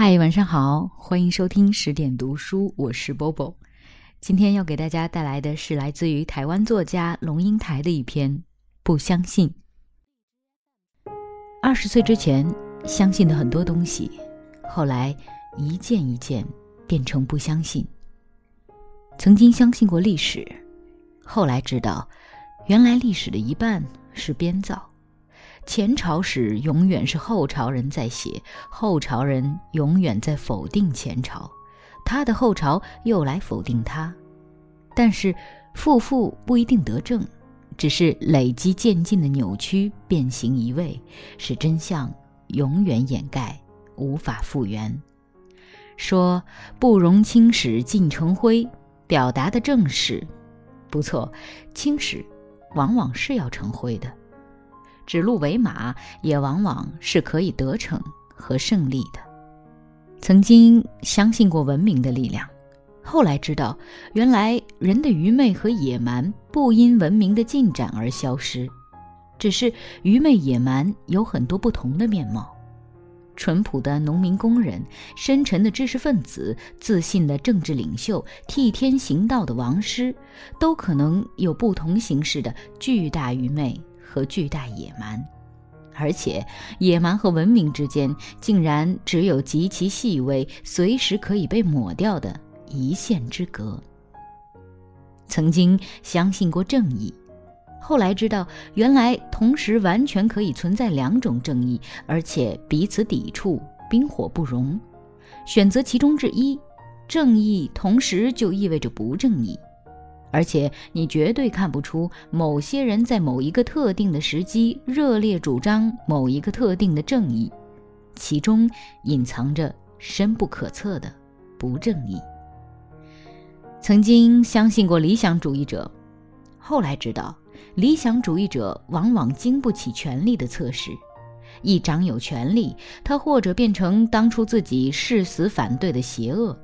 嗨，晚上好，欢迎收听十点读书，我是 Bobo。今天要给大家带来的是来自于台湾作家龙应台的一篇《不相信》。二十岁之前相信的很多东西，后来一件一件变成不相信。曾经相信过历史，后来知道，原来历史的一半是编造。前朝史永远是后朝人在写，后朝人永远在否定前朝，他的后朝又来否定他，但是负负不一定得正，只是累积渐进的扭曲变形移位，使真相永远掩盖，无法复原。说不容青史尽成灰，表达的正是，不错，青史往往是要成灰的。指鹿为马也往往是可以得逞和胜利的。曾经相信过文明的力量，后来知道，原来人的愚昧和野蛮不因文明的进展而消失，只是愚昧野蛮有很多不同的面貌。淳朴的农民工人、深沉的知识分子、自信的政治领袖、替天行道的王师，都可能有不同形式的巨大愚昧。和巨大野蛮，而且野蛮和文明之间竟然只有极其细微、随时可以被抹掉的一线之隔。曾经相信过正义，后来知道原来同时完全可以存在两种正义，而且彼此抵触、冰火不容。选择其中之一，正义同时就意味着不正义。而且你绝对看不出某些人在某一个特定的时机热烈主张某一个特定的正义，其中隐藏着深不可测的不正义。曾经相信过理想主义者，后来知道理想主义者往往经不起权力的测试。一掌有权力，他或者变成当初自己誓死反对的邪恶，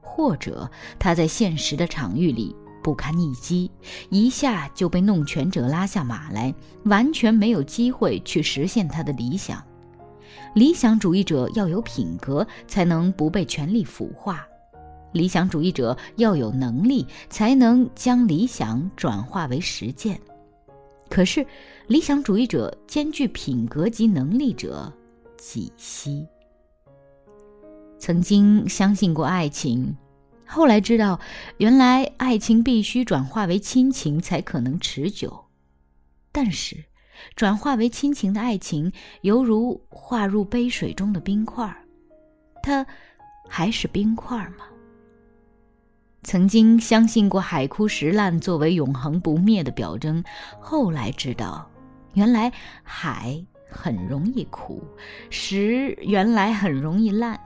或者他在现实的场域里。不堪一击，一下就被弄权者拉下马来，完全没有机会去实现他的理想。理想主义者要有品格，才能不被权力腐化；理想主义者要有能力，才能将理想转化为实践。可是，理想主义者兼具品格及能力者几稀？曾经相信过爱情。后来知道，原来爱情必须转化为亲情才可能持久，但是，转化为亲情的爱情犹如化入杯水中的冰块它还是冰块吗？曾经相信过海枯石烂作为永恒不灭的表征，后来知道，原来海很容易枯，石原来很容易烂，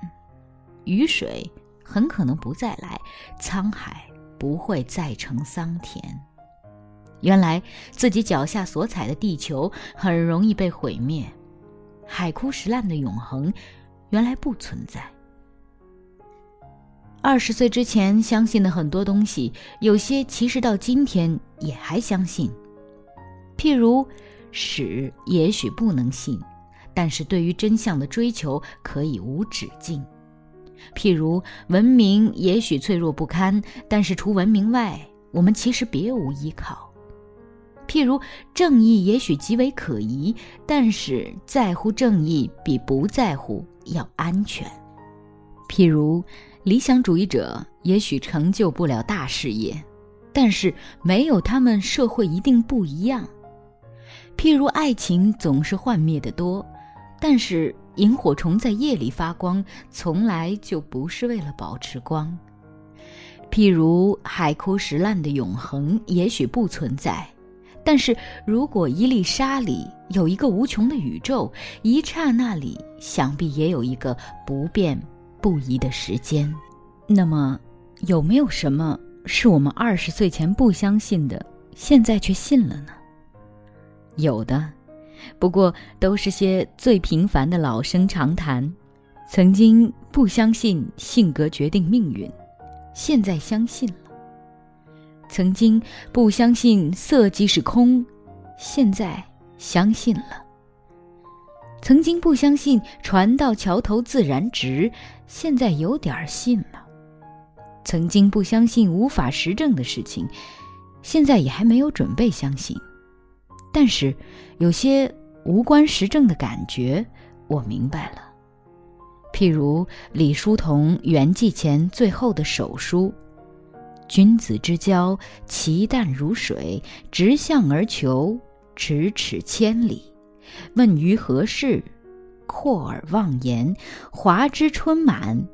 雨水。很可能不再来，沧海不会再成桑田。原来自己脚下所踩的地球很容易被毁灭，海枯石烂的永恒原来不存在。二十岁之前相信的很多东西，有些其实到今天也还相信。譬如，史也许不能信，但是对于真相的追求可以无止境。譬如文明也许脆弱不堪，但是除文明外，我们其实别无依靠。譬如正义也许极为可疑，但是在乎正义比不在乎要安全。譬如理想主义者也许成就不了大事业，但是没有他们，社会一定不一样。譬如爱情总是幻灭的多，但是。萤火虫在夜里发光，从来就不是为了保持光。譬如海枯石烂的永恒也许不存在，但是如果一粒沙里有一个无穷的宇宙，一刹那里想必也有一个不变不移的时间。那么，有没有什么是我们二十岁前不相信的，现在却信了呢？有的。不过都是些最平凡的老生常谈。曾经不相信性格决定命运，现在相信了；曾经不相信色即是空，现在相信了；曾经不相信“船到桥头自然直”，现在有点信了；曾经不相信无法实证的事情，现在也还没有准备相信。但是，有些无关实证的感觉，我明白了。譬如李叔同圆寂前最后的手书：“君子之交，其淡如水，直向而求，咫尺千里。问于何事？阔而忘言，华之春满，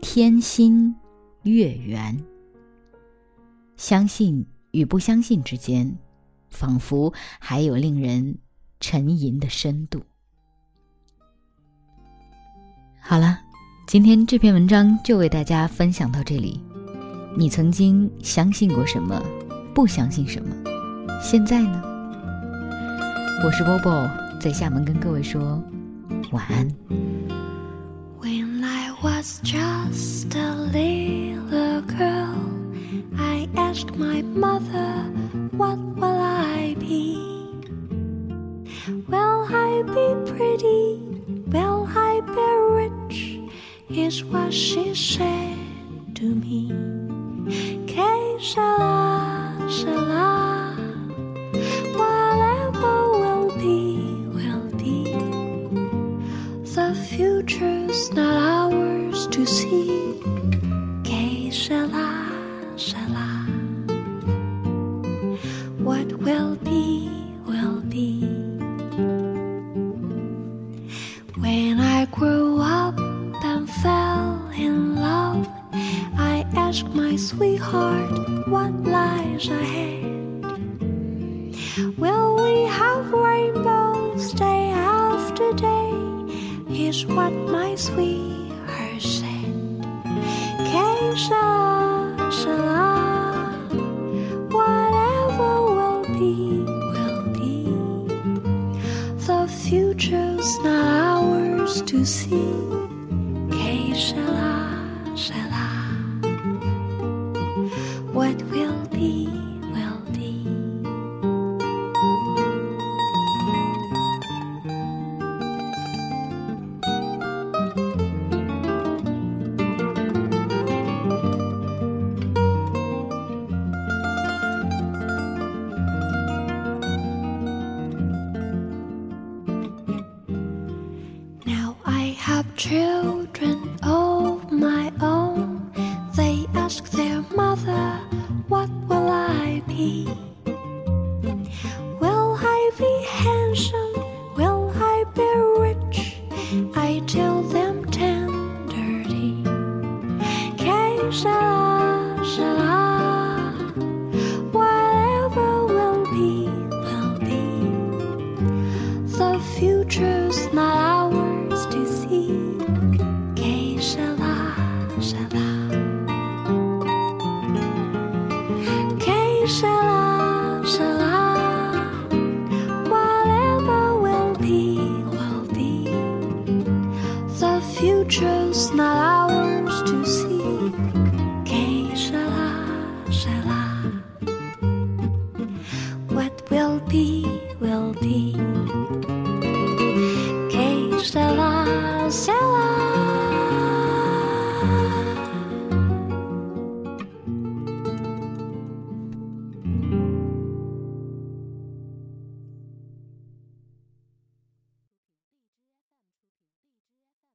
天心月圆。”相信与不相信之间，仿佛还有令人沉吟的深度。好了，今天这篇文章就为大家分享到这里。你曾经相信过什么？不相信什么？现在呢？我是波波，在厦门跟各位说晚安。When I was just a little girl, I asked my mother, "What will I?" Is what she said to me. Que shala, shala, whatever will be, will be. The future's not ours to see. Sweetheart what lies ahead. Will we have rainbows day after day? Is what my sweetheart said. Shala, shala, whatever will be, will be. The future's not ours to see. What will be, will be. Now I have children The future's not ours to see. Que shala, shala. Que shala, shala. Whatever will be, will be. The future's not ours to see. Sei lá, sei lá.